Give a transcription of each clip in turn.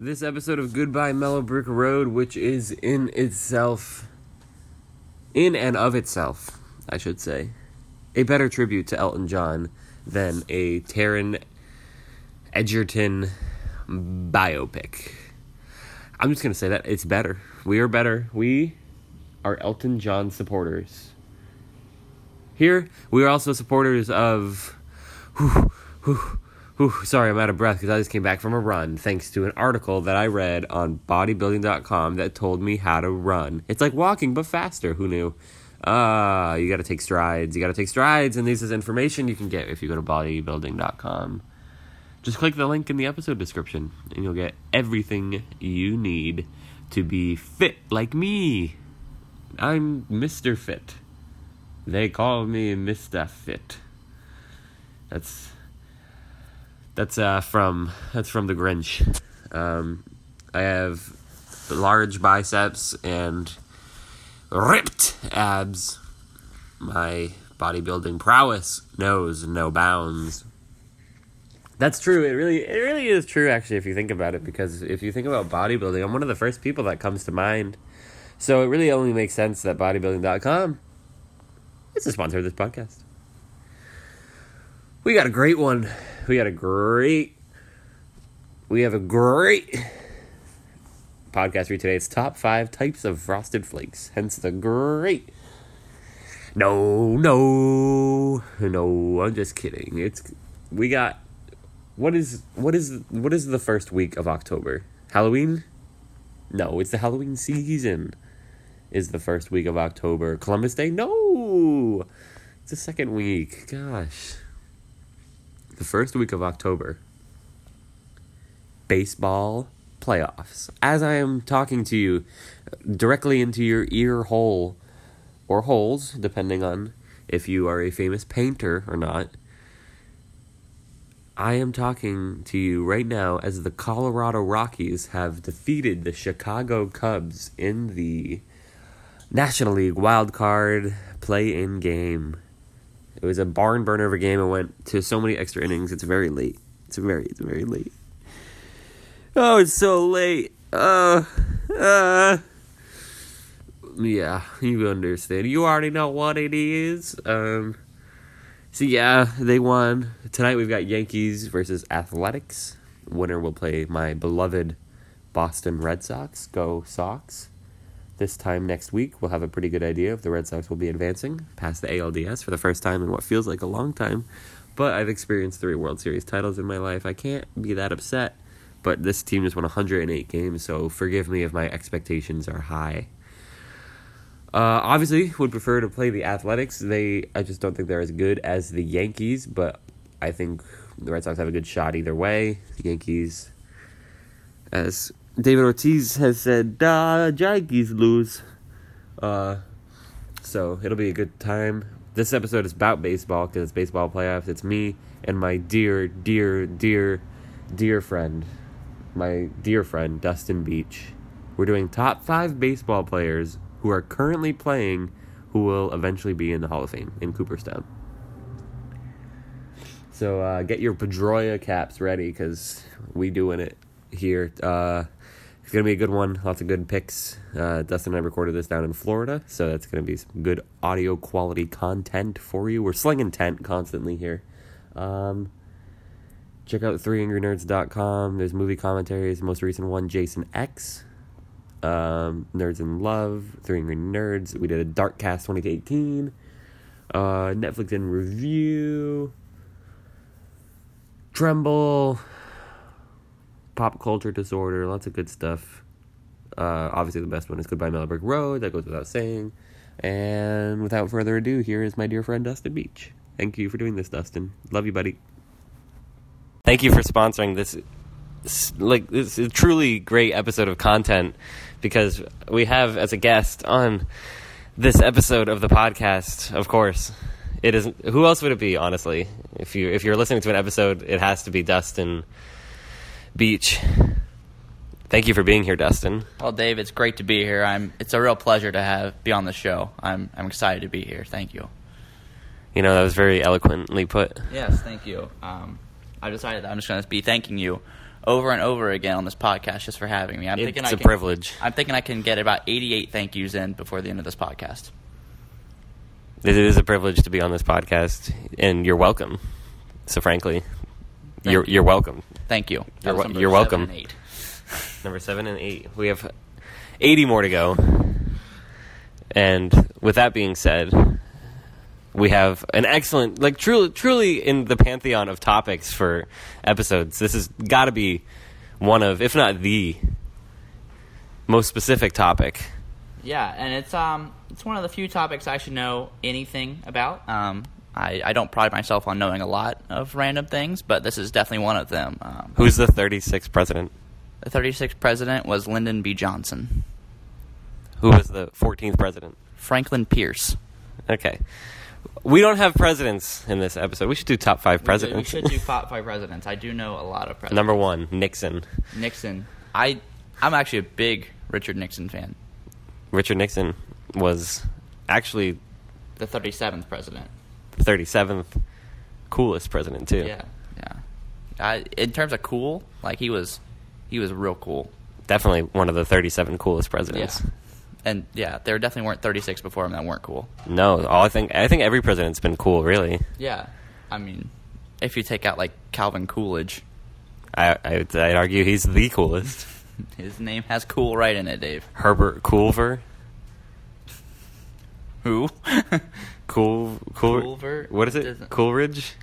this episode of Goodbye Mellow Brick Road, which is in itself, in and of itself, I should say, a better tribute to Elton John than a Taron Egerton biopic. I'm just going to say that it's better. We are better. We are Elton John supporters. Here, we are also supporters of. Whew, whew, whew, sorry, I'm out of breath because I just came back from a run thanks to an article that I read on bodybuilding.com that told me how to run. It's like walking, but faster. Who knew? Uh, you got to take strides. You got to take strides, and this is information you can get if you go to bodybuilding.com. Just click the link in the episode description, and you'll get everything you need to be fit like me. I'm Mr. Fit. They call me Mr. Fit. That's that's uh, from that's from the Grinch. Um, I have large biceps and ripped abs. My bodybuilding prowess knows no bounds. That's true. It really, it really is true. Actually, if you think about it, because if you think about bodybuilding, I'm one of the first people that comes to mind. So it really only makes sense that bodybuilding.com is a sponsor of this podcast. We got a great one. We had a great. We have a great podcast for you today. It's top five types of frosted flakes. Hence the great. No, no, no. I'm just kidding. It's we got. What is what is what is the first week of October? Halloween? No, it's the Halloween season. Is the first week of October Columbus Day? No, it's the second week. Gosh the first week of October, baseball playoffs. As I am talking to you directly into your ear hole or holes, depending on if you are a famous painter or not. I am talking to you right now as the Colorado Rockies have defeated the Chicago Cubs in the National League wild card play in game. It was a barn burner of a game. It went to so many extra innings. It's very late. It's very, it's very late. Oh, it's so late. Uh, uh. Yeah, you understand. You already know what it is. Um. So yeah, they won tonight. We've got Yankees versus Athletics. Winner will play my beloved Boston Red Sox. Go Sox this time next week, we'll have a pretty good idea if the Red Sox will be advancing past the ALDS for the first time in what feels like a long time. But I've experienced three World Series titles in my life. I can't be that upset. But this team just won 108 games, so forgive me if my expectations are high. Uh, obviously, would prefer to play the Athletics. They, I just don't think they're as good as the Yankees, but I think the Red Sox have a good shot either way. The Yankees, as David Ortiz has said, "Da Yankees lose." Uh, so it'll be a good time. This episode is about baseball because it's baseball playoffs. It's me and my dear, dear, dear, dear friend, my dear friend Dustin Beach. We're doing top five baseball players who are currently playing, who will eventually be in the Hall of Fame in Cooperstown. So uh, get your Pedroia caps ready because we doing it here. Uh, it's gonna be a good one. Lots of good picks. Uh, Dustin and I recorded this down in Florida, so that's gonna be some good audio quality content for you. We're slinging tent constantly here. Um, check out 3angrynerds.com. There's movie commentaries. Most recent one, Jason X. Um, Nerds in Love, Three Angry Nerds. We did a Dark Cast 2018. Uh, Netflix in review. Tremble pop culture disorder, lots of good stuff. Uh, obviously, the best one is Goodbye Brick Road. That goes without saying. And without further ado, here is my dear friend Dustin Beach. Thank you for doing this, Dustin. Love you, buddy. Thank you for sponsoring this. Like this is a truly great episode of content because we have as a guest on this episode of the podcast. Of course, it is. Who else would it be? Honestly, if you if you're listening to an episode, it has to be Dustin Beach. Thank you for being here, Dustin. Well, Dave, it's great to be here. I'm. It's a real pleasure to have be on the show. I'm. I'm excited to be here. Thank you. You know that was very eloquently put. Yes, thank you. Um, I decided that I'm just going to be thanking you over and over again on this podcast just for having me. I'm thinking It's I a can, privilege. I'm thinking I can get about 88 thank yous in before the end of this podcast. It is a privilege to be on this podcast, and you're welcome. So, frankly, Thank you're you. you're welcome. Thank you. That You're number you're seven welcome. and eight. Number seven and eight. We have 80 more to go. And with that being said, we have an excellent, like truly, truly in the pantheon of topics for episodes. This has got to be one of, if not the most specific topic. Yeah, and it's um it's one of the few topics I should know anything about. Um, I, I don't pride myself on knowing a lot of random things, but this is definitely one of them. Um, Who's the 36th president? the 36th president was Lyndon B. Johnson. Who was the 14th president? Franklin Pierce. Okay. We don't have presidents in this episode. We should do top five presidents. We should do top five presidents. I do know a lot of presidents. Number one, Nixon. Nixon. I I'm actually a big Richard Nixon fan. Richard Nixon was actually The 37th president. The 37th coolest president too. Yeah, yeah. I, in terms of cool, like he was, he was real cool. Definitely one of the 37 coolest presidents. Yeah. And yeah, there definitely weren't 36 before him that weren't cool. No, all I think I think every president's been cool. Really, Yeah, I mean, if you take out like Calvin Coolidge, I, I would, I'd argue he's the coolest. his name has cool right in it, Dave. Herbert Coolver, Who? cool, cool. What is it? Doesn't- Coolridge.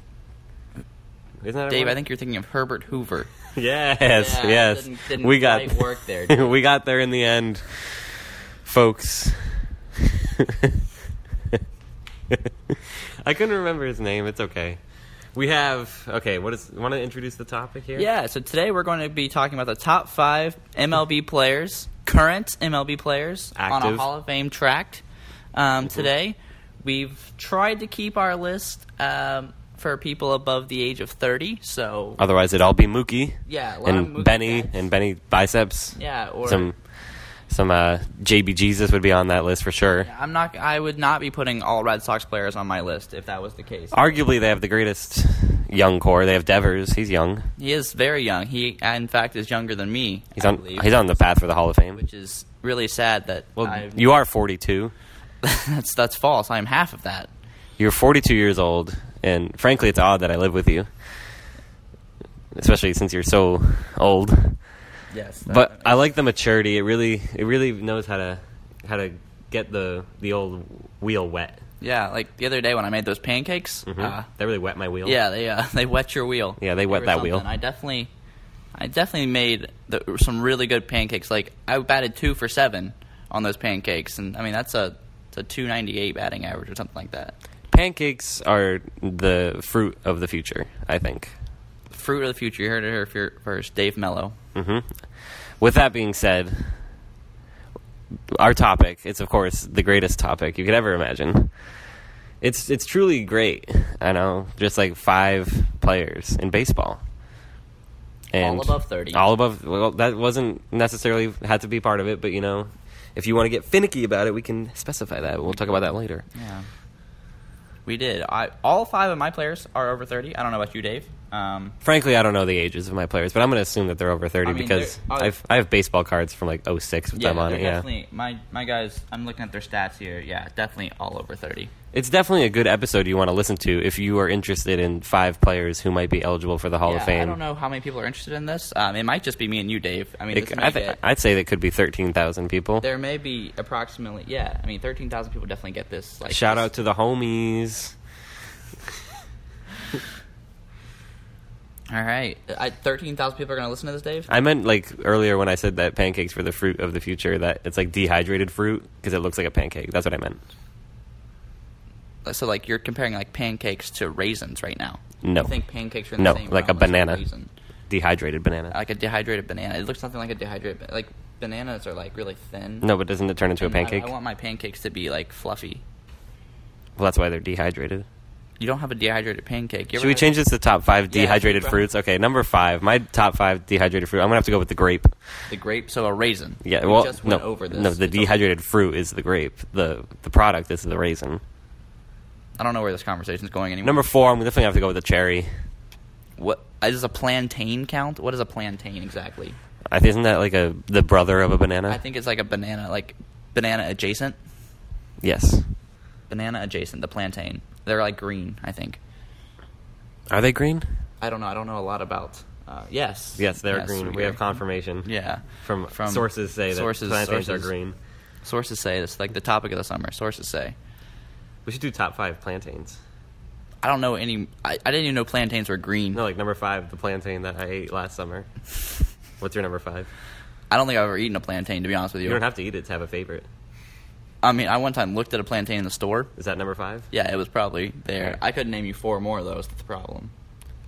Isn't that Dave. I think you're thinking of Herbert Hoover. Yes, Yeah, yes. didn't- didn't we got quite work there, did we got there in the end, folks. I couldn't remember his name. It's okay. We have okay. What is? Want to introduce the topic here? Yeah, so today we're going to be talking about the top five MLB players, current MLB players on Active. a Hall of Fame tract. Um, Today, we've tried to keep our list um, for people above the age of 30. So, Otherwise, it'd all be Mookie yeah, a lot of and Mookie Benny Betts. and Benny biceps. Yeah, or some some uh, JB Jesus would be on that list for sure. I'm not. I would not be putting all Red Sox players on my list if that was the case. Arguably, they have the greatest young core. They have Devers. He's young. He is very young. He, in fact, is younger than me. He's I on. believe, He's on the path for the Hall of Fame. which is really sad that. Well, I've- you are 42. that's that's false. I'm half of that. You're 42 years old, and frankly, it's odd that I live with you, especially since you're so old. Yes, But I like the maturity. It really, it really knows how to how to get the the old wheel wet. Yeah, like the other day when I made those pancakes. Mhm. Uh, they really wet my wheel. yeah, they uh, they wet your wheel. Yeah, they wet that wheel. I definitely, I definitely made the, some really good pancakes. Like I batted two for seven on those pancakes, and I mean that's a it's a two ninety eight batting average or something like that. Pancakes are the fruit of the future. I think. Fruit of the future. You heard it here first. Dave Mello. hmm With that being said, our topic it's of course the greatest topic you could ever imagine. It's it's truly great. I know, just like five players in baseball. All above 30. All above. Well, that wasn't necessarily had to be part of it, but you know, if you want to get finicky about it, we can specify that. We'll talk about that later. Yeah. We did. I all five of my players are over thirty. I don't know about you, Dave. Um, Frankly, I don't know the ages of my players, but I'm going to assume that they're over 30 I mean, because uh, I've I have baseball cards from like 06 with yeah, them on it. Yeah. definitely my my guys. I'm looking at their stats here. Yeah, definitely all over thirty. It's definitely a good episode you want to listen to if you are interested in five players who might be eligible for the Hall yeah, of Fame. I don't know how many people are interested in this. Um, it might just be me and you, Dave. I mean, It- I th- I'd say that could be 13,000 people. there may be approximately yeah. I mean, thirteen thousand people definitely get this. Like Shout this. out to the homies. All right, I, thirteen thousand people are going to listen to this, Dave. I meant like earlier when I said that pancakes were the fruit of the future, that it's like dehydrated fruit because it looks like a pancake. That's what I meant. Uh, so like you're comparing like pancakes to raisins right now. No. You think pancakes are in No, the same like a banana. raisin? Dehydrated banana. like a dehydrated banana. It looks something like a dehydrated like bananas are like really thin. no, but doesn't it turn into a And I- pancake? I, want my pancakes to be like fluffy. well, that's why they're dehydrated. You don't have a dehydrated pancake. You Should we change this to top five Yeah, dehydrated fruits? Okay, number five. My top five dehydrated fruit. I'm gonna have to go with the grape. the grape? So a raisin. Yeah, We well, just went no, over this. no. The It's a- dehydrated fruit is the grape. the The product is the raisin. I don't know where this conversation is going anymore. Number four. I'm definitely have to go with the cherry. what uh, does a plantain count? What is a plantain exactly? I think isn't that like a the brother of a banana? I think it's like a banana, like banana adjacent. yes. Banana adjacent, the plantain. They're like green, I think. Are they green? I don't know. I don't know a lot about. Uh, yes. Yes, they're green. We have confirmation. Yeah. From, From sources say that sources- plantains are green. Sources say it's like the topic of the summer. Sources say. We should do top five plantains. I don't know any. I, I didn't even know plantains were green. No, like number five, the plantain that I ate last summer. What's your number five? I don't think I've ever eaten a plantain. To be honest with you. You don't have to eat it to have a favorite. I mean, I one time looked at a plantain in the store. Is that number five? Yeah, it was probably there. I couldn't name you four more though. That's the problem.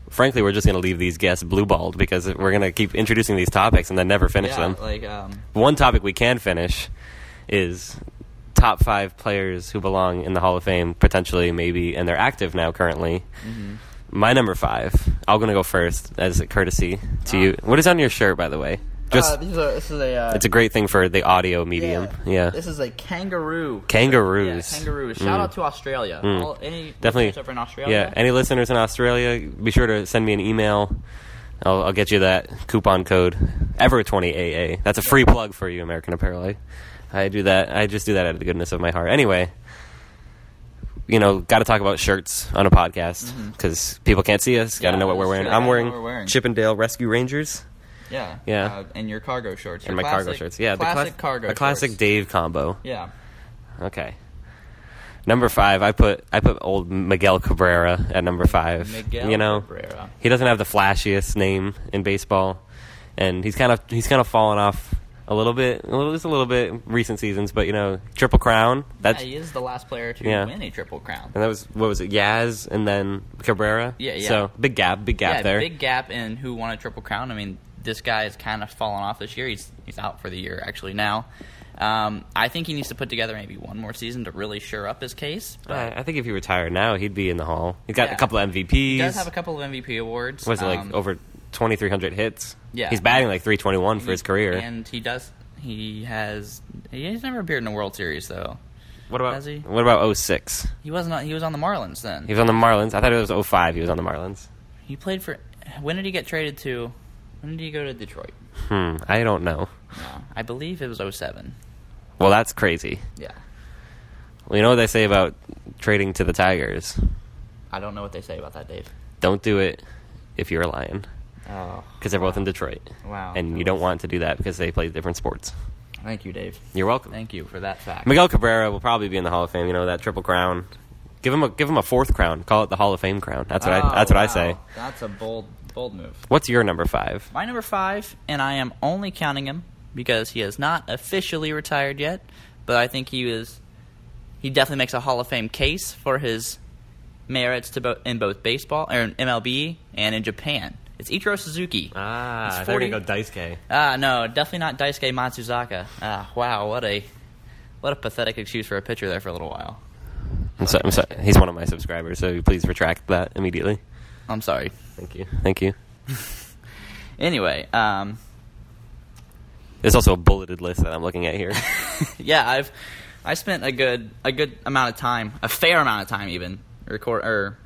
Frankly, we're just going to leave these guests blueballed because we're going to keep introducing these topics and then never finish yeah, them. like um, One topic we can finish is top five players who belong in the Hall of Fame, potentially, maybe, and they're active now currently. Mm-hmm. My number five, I'm going to go first as a courtesy to Ah. you. What is on your shirt, by the way? Just these are, this is a. Uh, It's a great thing for the audio medium. Yeah. This is a kangaroo. Kangaroos. Yeah, kangaroos. Shout Mm. out to Australia. Mm. All, any Definitely. listeners over in Australia? Yeah. Any listeners in Australia, be sure to send me an email. I'll, I'll get you that coupon code Ever20AA. That's a free plug for you, American Apparel. I, I do that. I just do that out of the goodness of my heart. Anyway, you know, got to talk about shirts on a podcast because people can't see us. Got to Mm-hmm. Yeah, know what we're wearing. I'm wearing, wearing. Chip 'n Dale Rescue Rangers Yeah. Yeah. Uh, and your cargo shorts. and your my cargo shorts. Yeah, Classic the cla- cargo a classic shorts. Dave combo. Yeah. Okay. Number five, I put I put old Miguel Cabrera at number five. Miguel you know, Cabrera. he doesn't have the flashiest name in baseball, and he's kind of he's kind of fallen off a little bit, a little just a little bit recent seasons. But you know, triple crown. That's yeah, he is the last player to Yeah. win a triple crown. and that was what was it? Yaz and then Cabrera. Yeah, yeah. So big gap, big gap yeah, there. big gap in who won a triple crown. I mean, this guy has kind of fallen off this year. He's he's out for the year actually now. Um, I think he needs to put together maybe one more season to really sure up his case. But I, I think if he retired now, he'd be in the hall. He's got Yeah. a couple of MVPs. he does have a couple of MVP awards. was it like Um, over twenty three hundred hits? Yeah. he's batting like three twenty one for his career. and he does. He has. He's never appeared in a World Series though. What about Has he? what about 06? He wasn't. on- He was on the Marlins then. He was on the Marlins. I thought it was 05 he was on the Marlins. He played for. When did he get traded to? When did he go to Detroit? Hmm, I don't know. No, I believe it was 07. Well, that's crazy. Yeah. Well, you know what they say about trading to the Tigers? I don't know what they say about that, Dave. Don't do it if you're a Lion, Oh. because they're both in Detroit, Wow. and you don't want to do that because they play different sports. Thank you, Dave. You're welcome. Thank you for that fact. Miguel Cabrera will probably be in the Hall of Fame. You know that triple crown. Give him a give him a fourth crown. Call it the Hall of Fame crown. That's what I that's what I Oh, say. That's a bold, bold move. What's your number five? My number five, and I am only counting him because he has not officially retired yet, but I think he is. He definitely makes a Hall of Fame case for his merits to bo- in both baseball or in MLB and in Japan. It's Ichiro Suzuki. Ah, He's I thought you 40 gonna go K. Ah, no, definitely not Daisuke Matsuzaka. Ah, wow, what a what a pathetic excuse for a pitcher there for a little while. I'm so, I'm sorry. He's one of my subscribers, so please retract that immediately. I'm sorry. Thank you. Thank you. Anyway, um, There's also a bulleted list that I'm looking at here. yeah, I've I spent a good a good amount of time, a fair amount of time even record or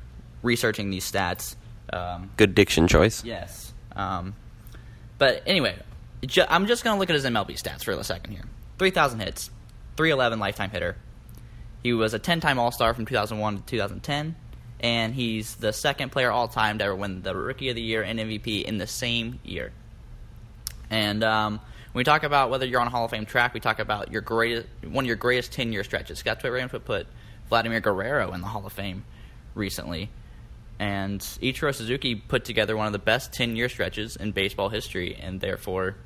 researching these stats. Um, Good diction choice. yes. Um, but anyway, ju- I'm just gonna look at his MLB stats for a second here. Three thousand hits, three eleven lifetime hitter. He was a ten time All Star from 2001 to 2010, and he's the second player all time to ever win the Rookie of the Year and MVP in the same year. And um, when we talk about whether you're on a Hall of Fame track, we talk about your greatest, one of your greatest 10 year stretches. Going to put Vladimir Guerrero in the Hall of Fame recently. And Ichiro Suzuki put together one of the best 10 year stretches in baseball history, and therefore,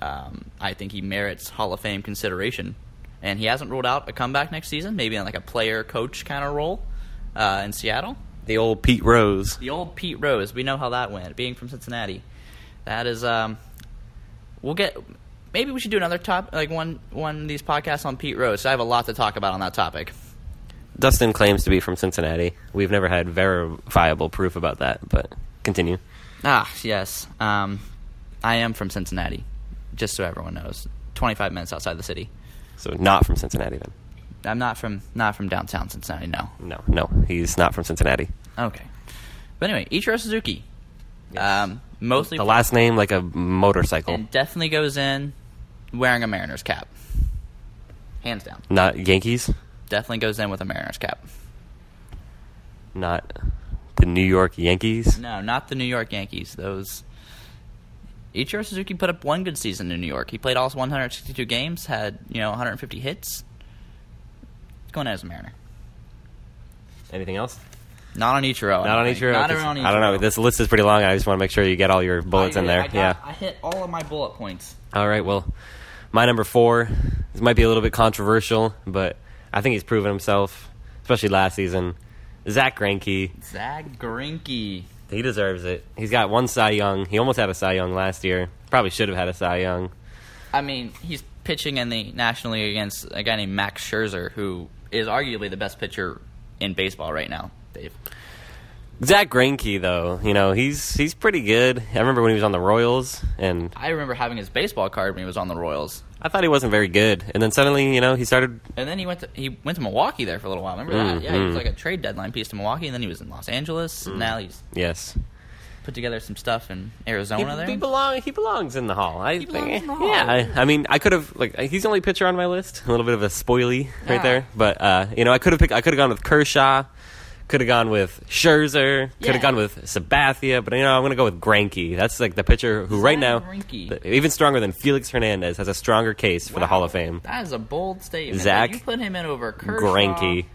um, I think he merits Hall of Fame consideration. And he hasn't ruled out a comeback next season, maybe in like a player coach kind of role uh, in Seattle. The old Pete Rose. The old Pete Rose, we know how that went, being from Cincinnati. That is, um, we'll get. Maybe we should do another top, like one one of these podcasts on Pete Rose. I have a lot to talk about on that topic. Dustin claims to be from Cincinnati. We've never had verifiable proof about that, but continue. Ah, yes. Um, I am from Cincinnati, just so everyone knows. Twenty five minutes outside the city. So not from Cincinnati then. I'm not from not from downtown Cincinnati. No. No, no, he's not from Cincinnati. Okay. But anyway, Ichiro Suzuki, Yes. Um, mostly The last name like a motorcycle, and definitely goes in wearing a Mariners cap. Hands down. not Yankees, Definitely goes in with a Mariners cap. not the New York Yankees. No, not the New York Yankees. Those. Ichiro Suzuki put up one good season in New York. He played all 162 games, had you know 150 hits. He's going as a Mariner. Anything else? Not on Ichiro. Not on. Ichiro. On Ichiro. I don't know. This list is pretty long. I just want to make sure you get all your bullets I in there. I got- yeah. I hit all of my bullet points. All right. Well, my number four. This might be a little bit controversial, but I think he's proven himself, especially last season. Zach Greinke. Zach Greinke. He deserves it. He's got one Cy Young. He almost had a Cy Young last year. Probably should have had a Cy Young. I mean, he's pitching in the National League against a guy named Max Scherzer, who is arguably the best pitcher in baseball right now. Dave. Zach Greinke, though, you know he's he's pretty good. I remember when he was on the Royals, and I remember having his baseball card when he was on the Royals, I thought he wasn't very good. And then suddenly, you know, he started. and then he went to he went to Milwaukee there for a little while. Remember that? Mm, Yeah, he was mm. like a trade deadline piece to Milwaukee, and then he was in Los Angeles. And now he's Yes, put together some stuff in he, Arizona there. he belong. He belongs in the Hall. I He think. in the Hall. Yeah, I, I mean, I could have like he's the only pitcher on my list. A little bit of a spoily Yeah. right there, but uh, you know, I could have picked. I could have gone with Kershaw. Could have gone with Scherzer. Could Yeah. have gone with Sabathia, but you know I'm going to go with Granky. That's like the pitcher who right now, Greinke. even stronger than Felix Hernandez, has a stronger case for the Hall of Fame. That is a bold statement. Zach you put him in over Kershaw, Greinke.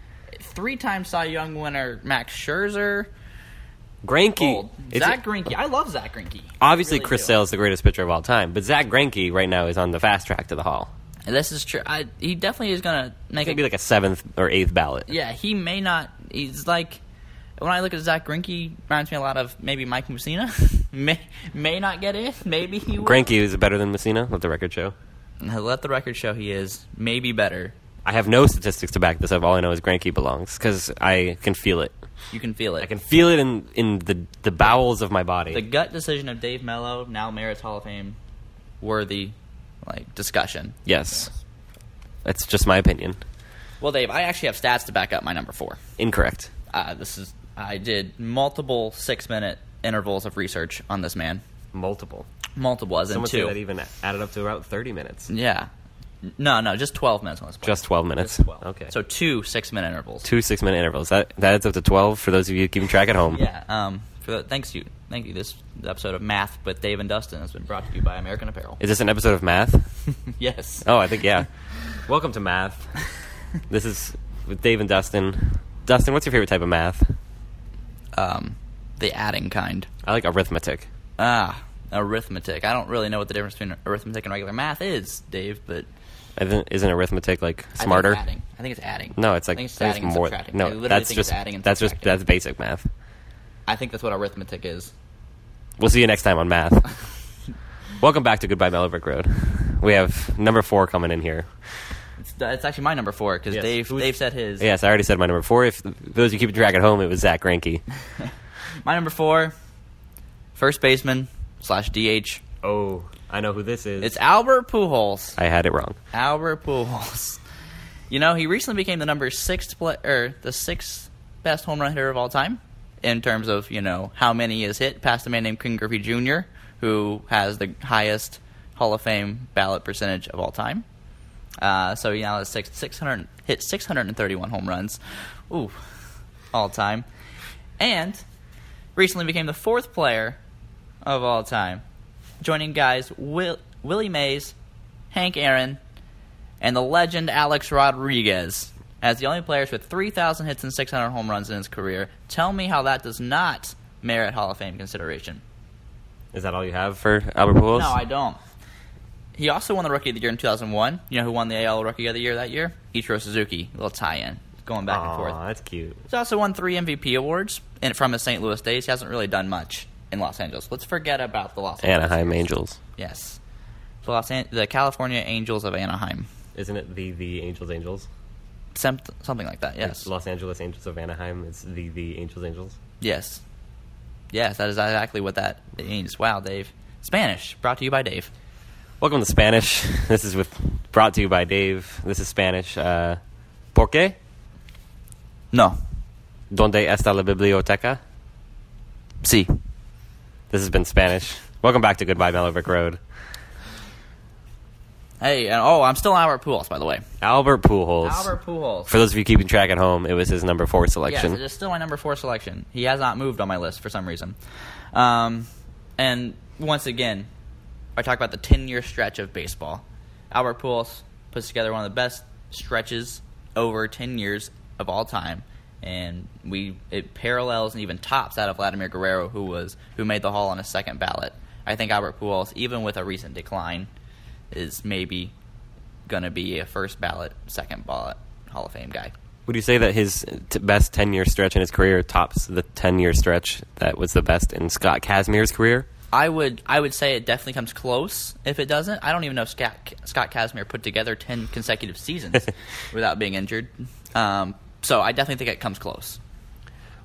three-time Cy Young winner Max Scherzer. Granky, Zach Greinke. I love Zach Granky. Obviously, really Chris do. Sale is the greatest pitcher of all time, but Zach Granky right now is on the fast track to the Hall. And this is true. I, he definitely is going to make it. be like a seventh or eighth ballot. Yeah, he may not. He's like. When I look at Zach Greinke, reminds me a lot of maybe Mike Mussina. may may not get in. Maybe he will. Greinke is better than Mussina. Let the record show. Let the record show he is maybe better. I have no statistics to back this up. All I know is Greinke belongs because I can feel it. You can feel it. I can feel it in in the the bowels of my body. the gut decision of Dave Mello now merits Hall of Fame worthy like discussion. yes, that's just my opinion. Well, Dave, I actually have stats to back up my number four. Incorrect. Uh, this is I did multiple six minute intervals of research on this man. Multiple. Multiple, as in Someone two. that even added up to about thirty minutes. yeah. No, no, just twelve minutes on this. point. Just twelve minutes. Just 12. Okay. So two six minute intervals. two six minute intervals. That that adds up to twelve for those of you keeping track at home. Yeah. Um. For the, thanks you. Thank you. This episode of Math with Dave and Dustin has been brought to you by American Apparel. Is this an episode of math? yes. Oh, I think yeah. Welcome to math. This is with Dave and Dustin. Dustin, what's your favorite type of math? Um, the adding kind. I like arithmetic. Ah, arithmetic. I don't really know what the difference between arithmetic and regular math is, Dave, but Isn't, isn't arithmetic like I think it's smarter? adding. I think it's adding. No, it's I like think it's adding and more. subtracting. I No, literally that's think just it's adding and that's just subtracting. that's basic math. I think that's what arithmetic is. We'll see you next time on math. Welcome back to Goodbye Mellowbrook Road. We have number four coming in here. It's, it's actually my number four because Yes. Dave Who's- Dave said his. Yes, I already said my number four. If those of you keeping track at home, it was Zach Greinke. My number four, first baseman slash DH. Oh, I know who this is. It's Albert Pujols. I had it wrong. Albert Pujols. You know, he recently became the number six play, or the sixth best home run hitter of all time in terms of you know how many is hit, past a man named Ken Griffey Jr., who has the highest Hall of Fame ballot percentage of all time. Uh, so he now has six, 600, hit 631 home runs, ooh, all time, and recently became the fourth player of all time, joining guys Will, Willie Mays, Hank Aaron, and the legend Alex Rodriguez as the only players with 3,000 hits and 600 home runs in his career. Tell me how that does not merit Hall of Fame consideration. Is that all you have for Albert Pujols? No, I don't. He also won the Rookie of the Year in 2001. You know who won the AL Rookie of the Year that year? Ichiro Suzuki. A little tie-in, going back and forth. that's cute. He's also won three MVP awards and from his St. Louis days. He hasn't really done much in Los Angeles. Let's forget about the Los Angeles. Anaheim Angels. Yes. The, Los An- the California Angels of Anaheim. Isn't it the the Angels Angels? Some- something like that, yes. Los Angeles Angels of Anaheim. It's the the Angels Angels. Yes. Yes, that is exactly what that means. Wow, Dave. Spanish, brought to you by Dave. Welcome to Spanish. This is with brought to you by Dave. This is Spanish. Uh, ¿Por qué? No. ¿Dónde está la biblioteca? Sí. This has been Spanish. Welcome back to Goodbye Mellowbrick Road. Hey, and oh, I'm still Albert Pujols, by the way. Albert Pujols. Albert Pujols. For those of you keeping track at home, it was his number four selection. Yes, it is still my number four selection. He has not moved on my list for some reason. Um, and once again, I talk about the 10 year stretch of baseball. Albert Pujols puts together one of the best stretches over 10 years of all time. And we it parallels and even tops out of Vladimir Guerrero, who was who made the Hall on a second ballot. I think Albert Pujols, even with a recent decline, is maybe going to be a first ballot, second ballot Hall of Fame guy. Would you say that his t- best 10 year stretch in his career tops the 10 year stretch that was the best in Scott Kazmir's career? I would I would say it definitely comes close. If it doesn't, I don't even know if Scott Scott Kazmir put together ten consecutive seasons without being injured. Um, so I definitely think it comes close.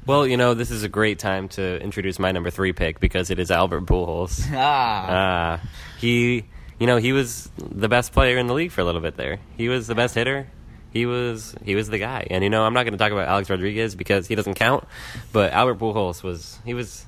Well, you know, this is a great time to introduce my number three pick because it is Albert Pujols. Ah, Uh, he, you know, he was the best player in the league for a little bit there. He was the best hitter. He was he was the guy. And you know, I'm not going to talk about Alex Rodriguez because he doesn't count. But Albert Pujols was he was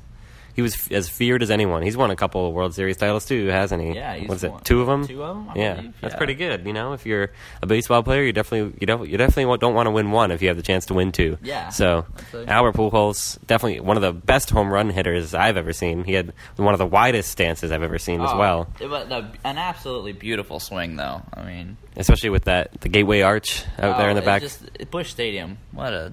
he was f- as feared as anyone. He's won a couple of World Series titles too, hasn't he? Yeah, he's What's it? Two of them. two of 'em, I yeah, believe, that's yeah. pretty good. You know, if you're a baseball player, you definitely you don't you definitely don't want to win one if you have the chance to win two. Yeah, So absolutely. Albert Pujols definitely one of the best home run hitters I've ever seen. He had one of the widest stances I've ever seen as Oh, well. It was a- an absolutely beautiful swing, though. I mean, especially with that the Gateway Arch out there oh, in the oh, back. Just, Busch Stadium. What a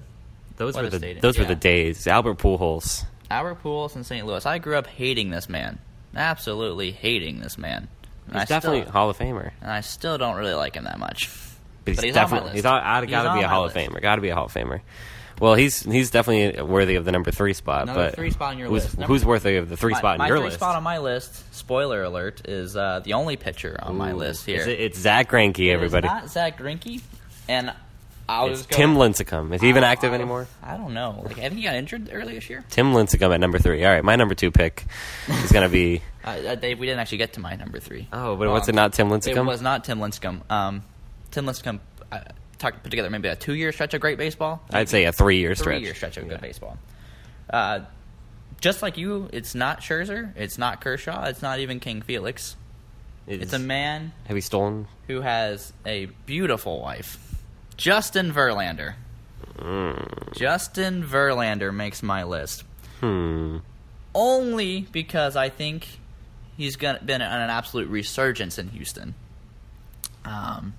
those what were the stadium. those were the days. Albert Pujols. Albert Pujols in St. Louis. I grew up hating this man, absolutely hating this man. And He's I definitely a still, Hall of Famer. and I still don't really like him that much. But he's, But he's on definitely he's got to He's be a Hall of list. Famer. Got to be a Hall of Famer. Well, he's he's definitely worthy of the number three spot. Number but three spot on your who's, list. Number- Who's worthy of the three my, spot in my your three list? spot on my list. Spoiler alert is uh, the only pitcher on my list here. it- it's Zach Greinke, everybody. not Zach Greinke, and I was It's going, Tim Lincecum. Is he even active I- anymore? I don't know. Like, I think he got injured earlier this year. Tim Lincecum at number three. All right, my number two pick is going to be. Uh, Dave, we didn't actually get to my number three. Oh, but what's it not Tim It Lincecum? was not Tim Lincecum. Um, Tim Lincecum uh, talked put together maybe a two-year stretch of great baseball. I'd say a three year stretch. three-year stretch of good baseball. Uh, just like you, it's not Scherzer, it's not Kershaw, it's not even King Felix. It's a man Have we stolen? who has a beautiful wife, Justin Verlander. Mm. Justin Verlander makes my list Hmm. only because I think he's gonna, been on an absolute resurgence in Houston. Um,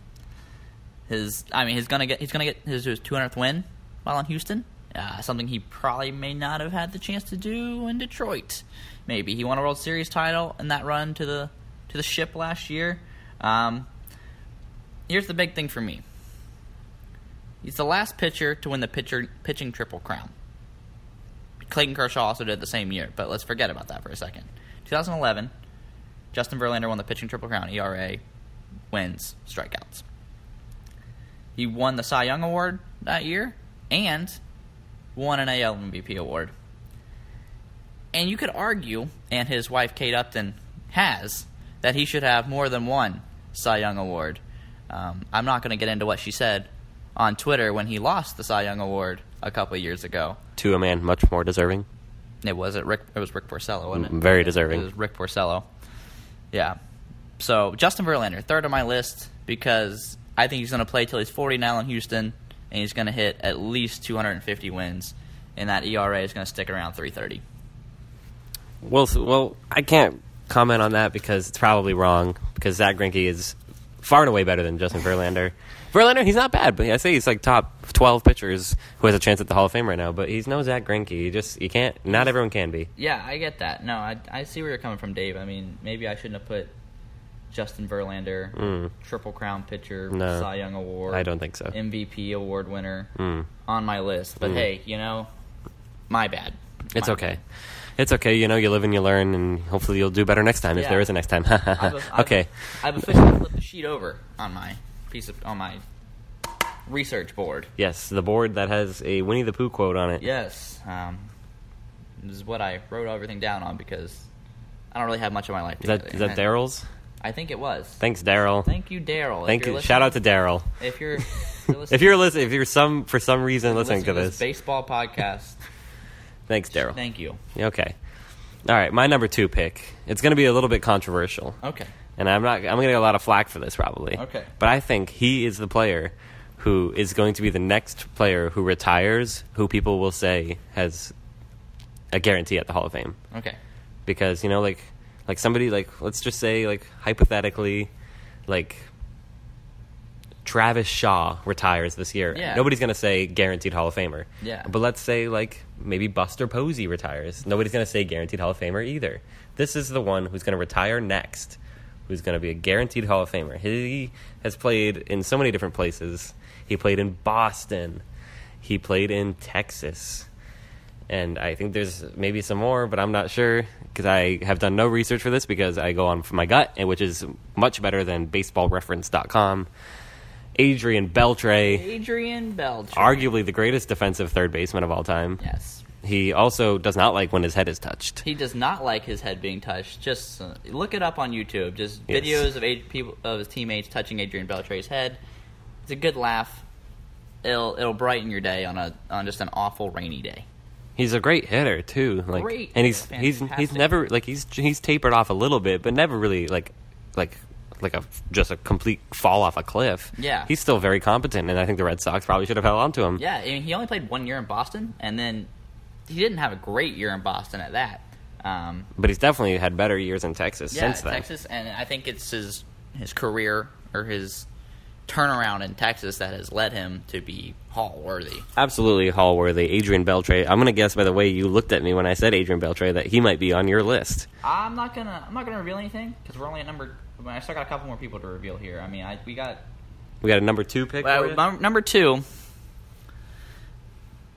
his, I mean, he's gonna get he's gonna get his, his 200th win while in Houston. Uh, something he probably may not have had the chance to do in Detroit. Maybe he won a World Series title in that run to the to the ship last year. Um, here's the big thing for me. He's the last pitcher to win the pitcher pitching triple crown. Clayton Kershaw also did the same year, but let's forget about that for a second. 2011, Justin Verlander won the pitching triple crown, ERA, wins, strikeouts. He won the Cy Young Award that year and won an AL MVP award. And you could argue, and his wife Kate Upton has, that he should have more than one Cy Young Award. Um, I'm not going to get into what she said on Twitter when he lost the Cy Young Award a couple of years ago. To a man much more deserving. It was it Rick. It was Rick Porcello, wasn't it? Very deserving. It was Rick Porcello. Yeah. So Justin Verlander, third on my list because I think he's going to play till he's 40 now in Houston, and he's going to hit at least 250 wins, and that ERA is going to stick around 330. Well, well, I can't comment on that because it's probably wrong. Because Zach Greinke is far and away better than Justin Verlander. Verlander, he's not bad, but I say he's like top twelve pitchers who has a chance at the Hall of Fame right now. But he's no Zach Greinke. You just you can't. Not everyone can be. Yeah, I get that. No, I, I see where you're coming from, Dave. I mean, maybe I shouldn't have put Justin Verlander, Mm. Triple Crown pitcher, No. Cy Young Award, I don't think so. MVP award winner Mm. on my list. But Mm. hey, you know, my bad. It's My okay. bad. It's okay. You know, you live and you learn, and hopefully you'll do better next time if there is a next time. I've, I've- okay. I've officially flipped the sheet over on my piece of on my research board. Yes, the board that has a Winnie the Pooh quote on it. Yes, um, this is what I wrote everything down on because I don't really have much of my life. Is that is that Daryl's? I think it was. Thanks, Daryl. Thank you, Daryl. Thank you're. Shout out to Daryl. If you're, if you're listening, If you're listening, if you're some for some reason listening, to this, baseball podcast, thanks, Daryl. thank you. Okay. All right, my number two pick. It's going to be a little bit controversial, Okay. And I'm not. I'm going to get a lot of flack for this probably. Okay. But I think he is the player who is going to be the next player who retires, who people will say has a guarantee at the Hall of Fame. Okay. because you know like like somebody like let's just say like hypothetically like Travis Shaw retires this year. Yeah. Nobody's gonna say guaranteed Hall of Famer. Yeah. But let's say like maybe Buster Posey retires. Nobody's gonna say guaranteed Hall of Famer either. This is the one who's gonna retire next, who's gonna be a guaranteed Hall of Famer. He has played in so many different places. He played in Boston. He played in Texas and I think there's maybe some more, but I'm not sure because I have done no research for this because I go on from my gut, which is much better than BaseballReference.com. Adrian Beltre, Adrian Beltre. arguably the greatest defensive third baseman of all time. Yes. He also does not like when his head is touched. He does not like his head being touched. Just uh, look it up on YouTube. Just Yes. videos of people of his teammates touching Adrian Beltre's head. It's a good laugh. It'll it'll brighten your day on a on just an awful rainy day. He's a great hitter too. Like, Great and he's hitter, he's he's never like he's he's tapered off a little bit, but never really like like like a just a complete fall off a cliff. Yeah. he's still very competent, and I think the Red Sox probably should have held on to him. Yeah, I mean, he only played one year in Boston, and then he didn't have a great year in Boston at that. Um, But he's definitely had better years in Texas yeah, since then. Texas, and I think it's his his career or his turnaround in Texas that has led him to be Hall worthy. Absolutely Hall worthy. Adrian Beltre. I'm gonna guess by the way you looked at me when I said Adrian Beltre that he might be on your list. I'm not gonna I'm not gonna reveal anything because we're only at number. I still got a couple more people to reveal here. I mean, I, we got We got a number two pick. well, number two,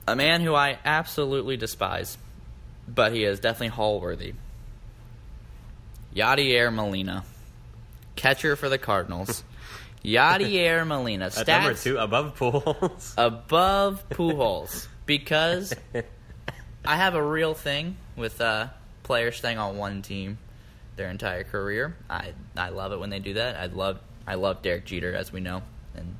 a man who I absolutely despise, but he is definitely Hall worthy. Yadier Molina, catcher for the Cardinals. Yadier Molina, At stats number two above Pujols. above Pujols because I have a real thing with uh, players staying on one team their entire career. I I love it when they do that. I love I love Derek Jeter as we know. And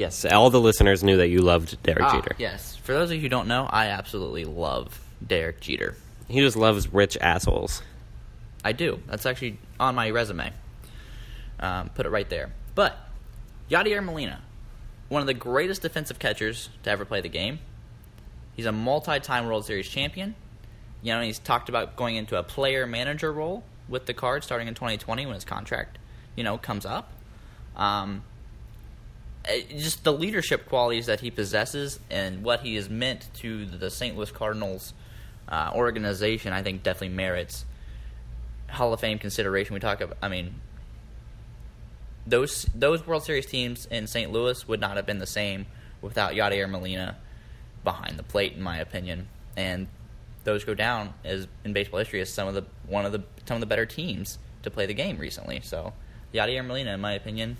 yes, all the listeners knew that you loved Derek Ah, Jeter. yes, for those of you who don't know, I absolutely love Derek Jeter. He just loves rich assholes. I do. That's actually on my resume. Um, put it right there. But Yadier Molina, one of the greatest defensive catchers to ever play the game. He's a multi-time World Series champion. You know, he's talked about going into a player manager role with the Cards starting in 2020 when his contract, you know, comes up. Um, just the leadership qualities that he possesses and what he has meant to the St. Louis Cardinals uh, organization, I think definitely merits Hall of Fame consideration. We talk about, I mean, those those World Series teams in St. Louis would not have been the same without Yadier Molina behind the plate, in my opinion. And those go down as in baseball history as some of the one of the some of the better teams to play the game recently. So Yadier Molina, in my opinion,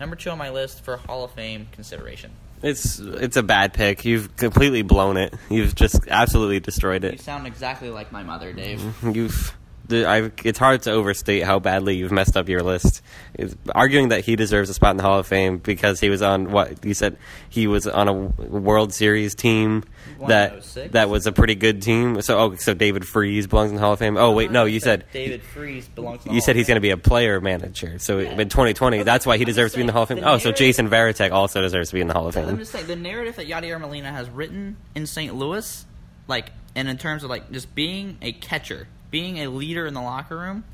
number two on my list for Hall of Fame consideration. It's it's a bad pick. You've completely blown it. You've just absolutely destroyed it. You sound exactly like my mother, Dave. You've. The- I, it's hard to overstate how badly you've messed up your list. It's arguing that he deserves a spot in the Hall of Fame because he was on what you said he was on a World Series team that oh that was a pretty good team. So oh, so David Freese belongs in the Hall of Fame. Oh wait, no, you said David Freese belongs. You Hall said he's going to be a player manager. So in 2020, that's why he I'm deserves to be in the Hall of Fame. Oh, so Jason Varitek also deserves to be in the Hall of Fame. I'm just saying the narrative that Yadier Molina has written in St. Louis, like, and in terms of like just being a catcher, being a leader in the locker room,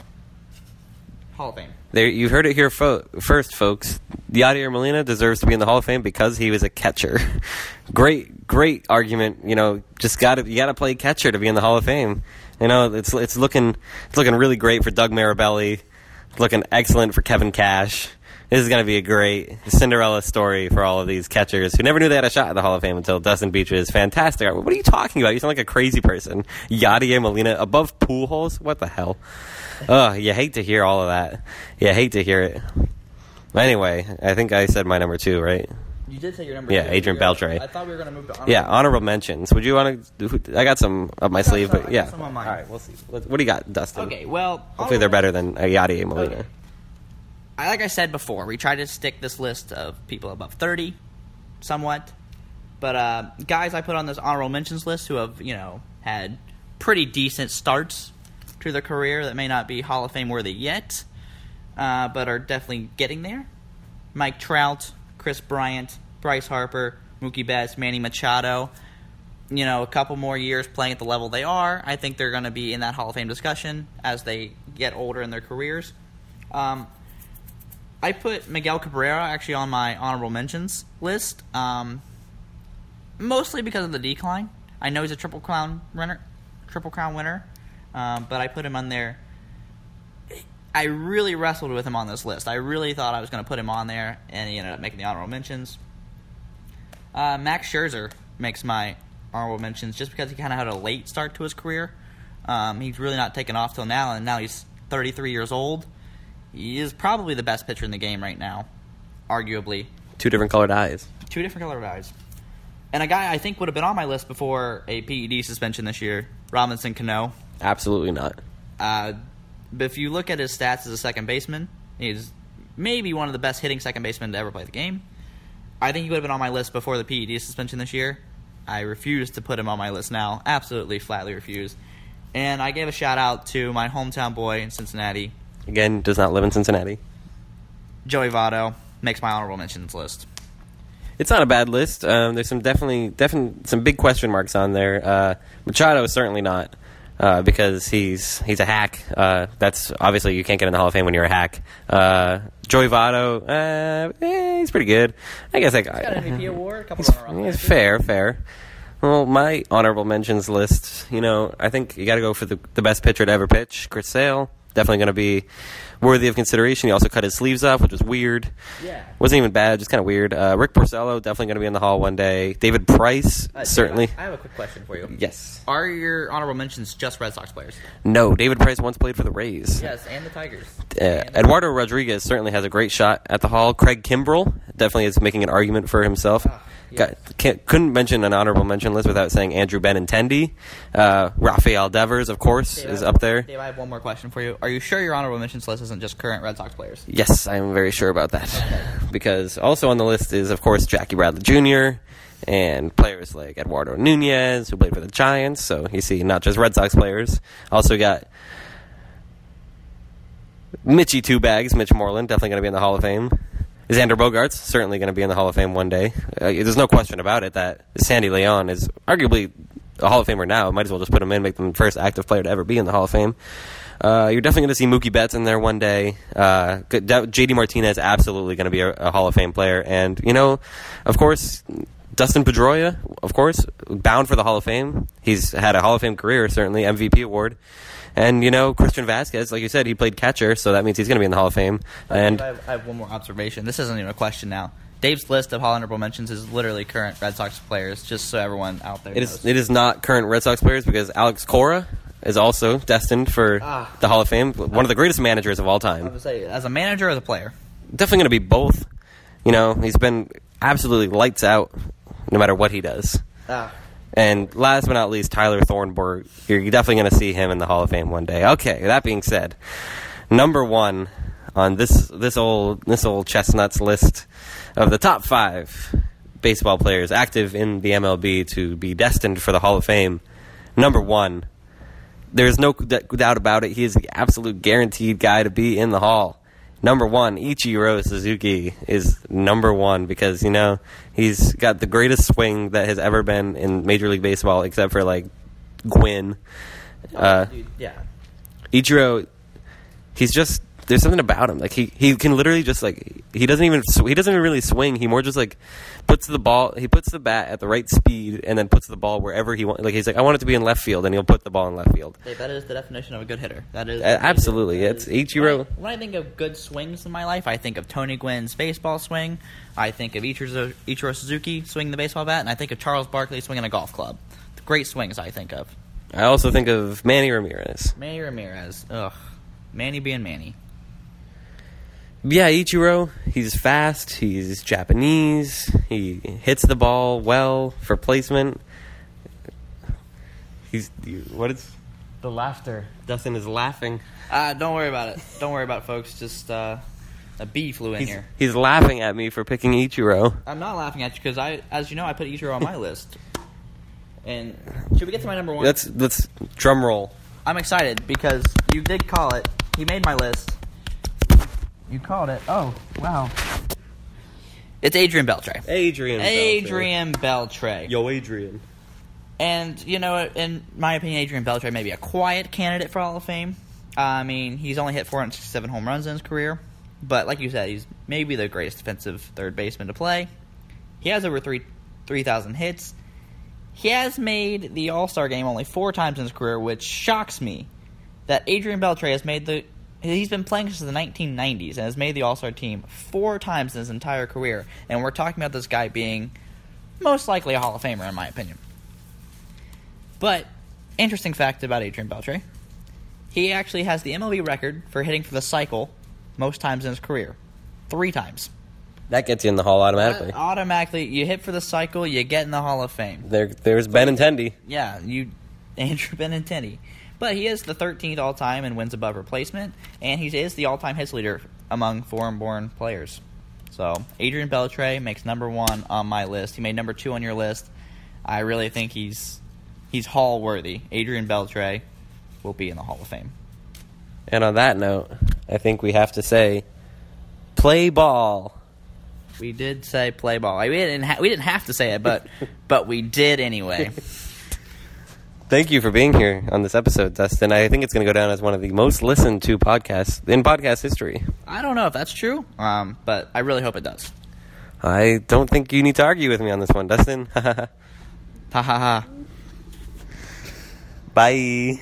Hall of Fame. There, you heard it here fo- first, folks. Yadier Molina deserves to be in the Hall of Fame because he was a catcher. great, great argument. You know, just got you got to play catcher to be in the Hall of Fame. You know, it's it's looking it's looking really great for Doug Mirabelli. Looking excellent for Kevin Cash. This is going to be a great Cinderella story for all of these catchers who never knew they had a shot at the Hall of Fame until Dustin Beach's fantastic. What are you talking about? You sound like a crazy person. Yadier Molina above Pujols? What the hell? Oh, you hate to hear all of that. You hate to hear it. Anyway, I think I said my number two, right? You did say your number. Yeah, two. Adrian You're- Beltre. I thought we were going to move to Yeah, honorable mentions. Would you want to? I got some up my got sleeve, some- I but got yeah. some on mine. All right, we'll see. What what do you got, Dustin? Okay, well, Hopefully they're better than uh, Yadier Molina. Okay. I, like I said before, we try to stick this list of people above 30, somewhat. But uh, guys I put on this honorable mentions list who have, you know, had pretty decent starts to their career that may not be Hall of Fame worthy yet, uh, but are definitely getting there. Mike Trout, Kris Bryant, Bryce Harper, Mookie Betts, Manny Machado. You know, a couple more years playing at the level they are, I think they're going to be in that Hall of Fame discussion as they get older in their careers. Um, I put Miguel Cabrera actually on my honorable mentions list, um, mostly because of the decline. I know he's a triple crown winner, triple crown winner, um, but I put him on there. I really wrestled with him on this list. I really thought I was going to put him on there, and he ended up making the honorable mentions. Uh, Max Scherzer makes my honorable mentions just because he kind of had a late start to his career. Um, he's really not taken off till now, and now he's 33 years old. He is probably the best pitcher in the game right now, arguably. Two different colored eyes. Two different colored eyes. And a guy I think would have been on my list before a PED suspension this year, Robinson Cano. Absolutely not. Uh, but if you look at his stats as a second baseman, he's maybe one of the best hitting second basemen to ever play the game. I think he would have been on my list before the PED suspension this year. I refuse to put him on my list now. Absolutely, flatly refuse. And I gave a shout out to my hometown boy in Cincinnati, Again, does not live in Cincinnati. Joey Votto. Makes my honorable mentions list. It's not a bad list. Um, there's some definitely, definitely some big question marks on there. Uh, Machado is certainly not uh, because he's he's a hack. Uh, that's obviously you can't get in the Hall of Fame when you're a hack. Uh, Joey Votto, uh, eh, he's pretty good. I guess I Got an MVP award, a couple He's, runner-up he's fair, fair. Well, my honorable mentions list, you know, I think you got to go for the, the best pitcher to ever pitch, Chris Sale. Definitely going to be worthy of consideration. He also cut his sleeves off, which was weird. Yeah. Wasn't even bad, just kind of weird. Uh, Rick Porcello, definitely going to be in the hall one day. David Price, Uh, certainly. I have a quick question for you. Yes. Are your honorable mentions just Red Sox players? No, David Price once played for the Rays. Yes, and the Tigers. Uh, And Eduardo Rodriguez certainly has a great shot at the Hall. Craig Kimbrel definitely is making an argument for himself. Ah, Got, can't, couldn't mention an honorable mention list without saying Andrew Benintendi. Uh, Rafael Devers, of course, Dave, is up there. Dave, I have one more question for you. Are you sure your honorable mentions list isn't just current Red Sox players? Yes, I'm very sure about that. Because also on the list is, of course, Jackie Bradley Jr. and players like Eduardo Nunez, who played for the Giants. So you see, not just Red Sox players. Also got Mitchy Two Bags, Mitch Moreland, definitely going to be in the Hall of Fame. Xander Bogaerts, certainly going to be in the Hall of Fame one day. Uh, there's no question about it that Sandy Leon is arguably a Hall of Famer now. Might as well just put him in, make them the first active player to ever be in the Hall of Fame. Uh, you're definitely going to see Mookie Betts in there one day. Uh, JD Martinez absolutely going to be a, a Hall of Fame player, and you know, of course, Dustin Pedroia, of course, bound for the Hall of Fame. He's had a Hall of Fame career, certainly MVP award, and you know, Christian Vázquez, like you said, he played catcher, so that means he's going to be in the Hall of Fame. And I have, I have one more observation. This isn't even a question now. Dave's list of Hall honorable mentions is literally current Red Sox players, just so everyone out there it knows. is it is not current Red Sox players because Alex Cora is also destined for Ah. the Hall of Fame, one of the greatest managers of all time. I would say, as a manager or as a player? definitely going to be both. You know, he's been absolutely lights out no matter what he does. Ah. And last but not least, Tyler Thornburg. You're definitely going to see him in the Hall of Fame one day. Okay, that being said, number one on this this old this old chestnuts list of the top five baseball players active in the MLB to be destined for the Hall of Fame. Number one, there's no d- doubt about it. He is the absolute guaranteed guy to be in the Hall. Number one, Ichiro Suzuki is number one because you know he's got the greatest swing that has ever been in Major League Baseball, except for like Gwynn. Uh, Dude, yeah. Ichiro, he's just there's something about him. Like he, he can literally just like he doesn't even sw- he doesn't even really swing. He more just like puts the ball. He puts the bat at the right speed and then puts the ball wherever he wants. Like he's like I want it to be in left field, and he'll put the ball in left field. Dave, that is the definition of a good hitter. That is Uh, absolutely. that It's is- Ichiro- When I, when I think of good swings in my life, I think of Tony Gwynn's baseball swing. I think of Ichiro, Ichiro Suzuki swinging the baseball bat, and I think of Charles Barkley swinging a golf club. The great swings I think of. I also think of Manny Ramirez. Manny Ramirez. Ugh. Manny being Manny. Yeah, Ichiro, he's fast, he's Japanese, he hits the ball well for placement. He's what is the laughter? Dustin is laughing. Uh, don't worry about it. Don't worry about it, folks. Just uh, a bee flew in He's, here. he's laughing at me for picking Ichiro. I'm not laughing at you because I, as you know, I put Ichiro on my list. And should we get to my number one? Let's let's drum roll. I'm excited because you did call it. He made my list. You called it. Oh, wow. It's Adrian Beltre. Adrian. Adrian Beltre. Yo, Adrian. And, you know, in my opinion, Adrian Beltre may be a quiet candidate for Hall of Fame. I mean, he's only hit 467 home runs in his career. But like you said, he's maybe the greatest defensive third baseman to play. He has over three 3,000 hits. He has made the All Star game only four times in his career, which shocks me that Adrian Beltre has made the. He's been playing since the 1990s and has made the All Star team four times in his entire career. And we're talking about this guy being most likely a Hall of Famer, in my opinion. But, interesting fact about Adrian Beltre he actually has the MLB record for hitting for the cycle most times in his career. Three times. That gets you in the hall automatically. Uh, automatically, you hit for the cycle, you get in the Hall of Fame. there, there's Benintendi. Yeah, you Andrew Benintendi. But he is the 13th all time in wins above replacement, and he is the all time hits leader among foreign born players. So, Adrian Beltre makes number one on my list. He made number two on your list. I really think he's he's Hall worthy. Adrian Beltre will be in the Hall of Fame. And on that note, I think we have to say, play ball. We did say play ball. We didn't ha- we didn't have to say it, but but we did anyway. Thank you for being here on this episode, Dustin. I think it's going to go down as one of the most listened to podcasts in podcast history. I don't know if that's true, um, but I really hope it does. I don't think you need to argue with me on this one, Dustin. Ha ha ha. Bye.